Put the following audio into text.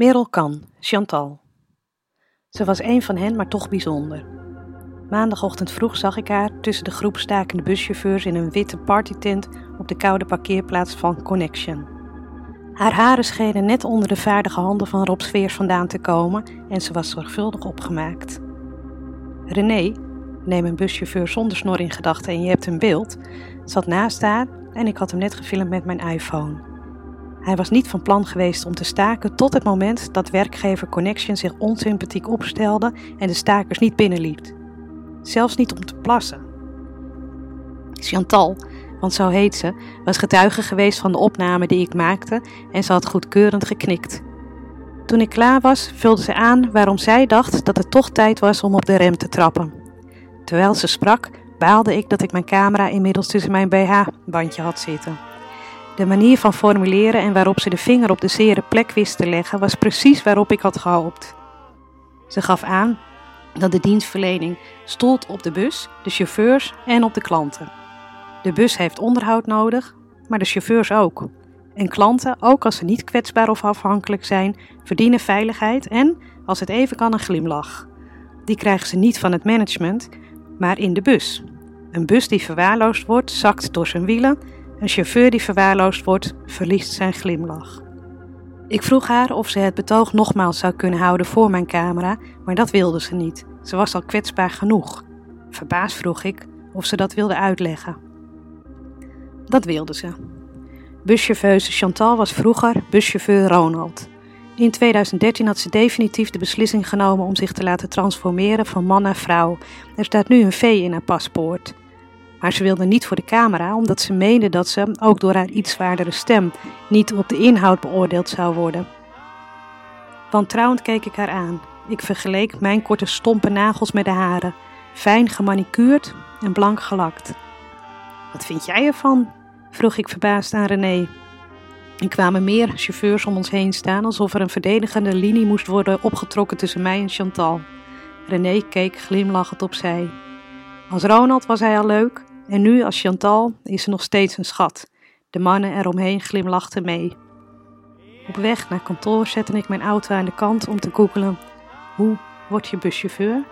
Merel Kan, Chantal. Ze was een van hen, maar toch bijzonder. Maandagochtend vroeg zag ik haar tussen de groep stakende buschauffeurs in een witte partytent op de koude parkeerplaats van Connection. Haar haren schenen net onder de vaardige handen van Rob Sveers vandaan te komen en ze was zorgvuldig opgemaakt. René, neem een buschauffeur zonder snor in gedachten en je hebt een beeld, zat naast haar en ik had hem net gefilmd met mijn iPhone. Hij was niet van plan geweest om te staken tot het moment dat werkgever Connection zich onsympathiek opstelde en de stakers niet binnenliet. Zelfs niet om te plassen. Chantal, want zo heet ze, was getuige geweest van de opname die ik maakte en ze had goedkeurend geknikt. Toen ik klaar was, vulde ze aan waarom zij dacht dat het toch tijd was om op de rem te trappen. Terwijl ze sprak, baalde ik dat ik mijn camera inmiddels tussen mijn BH-bandje had zitten. De manier van formuleren en waarop ze de vinger op de zere plek wist te leggen was precies waarop ik had gehoopt. Ze gaf aan dat de dienstverlening stolt op de bus, de chauffeurs en op de klanten. De bus heeft onderhoud nodig, maar de chauffeurs ook. En klanten, ook als ze niet kwetsbaar of afhankelijk zijn, verdienen veiligheid en, als het even kan, een glimlach. Die krijgen ze niet van het management, maar in de bus. Een bus die verwaarloosd wordt, zakt door zijn wielen. Een chauffeur die verwaarloosd wordt, verliest zijn glimlach. Ik vroeg haar of ze het betoog nogmaals zou kunnen houden voor mijn camera, maar dat wilde ze niet. Ze was al kwetsbaar genoeg. Verbaasd vroeg ik of ze dat wilde uitleggen. Dat wilde ze. Buschauffeuse Chantal was vroeger buschauffeur Ronald. In 2013 had ze definitief de beslissing genomen om zich te laten transformeren van man naar vrouw. Er staat nu een V in haar paspoort. Maar ze wilde niet voor de camera, omdat ze meende dat ze, ook door haar iets zwaardere stem, niet op de inhoud beoordeeld zou worden. Wantrouwend keek ik haar aan. Ik vergeleek mijn korte stompe nagels met de haren, fijn gemanicuurd en blank gelakt. Wat vind jij ervan? vroeg ik verbaasd aan René. Er kwamen meer chauffeurs om ons heen staan, alsof er een verdedigende linie moest worden opgetrokken tussen mij en Chantal. René keek glimlachend opzij. Als Ronald was hij al leuk, en nu als Chantal is ze nog steeds een schat. De mannen eromheen glimlachten mee. Op weg naar kantoor zette ik mijn auto aan de kant om te googelen. Hoe word je buschauffeur?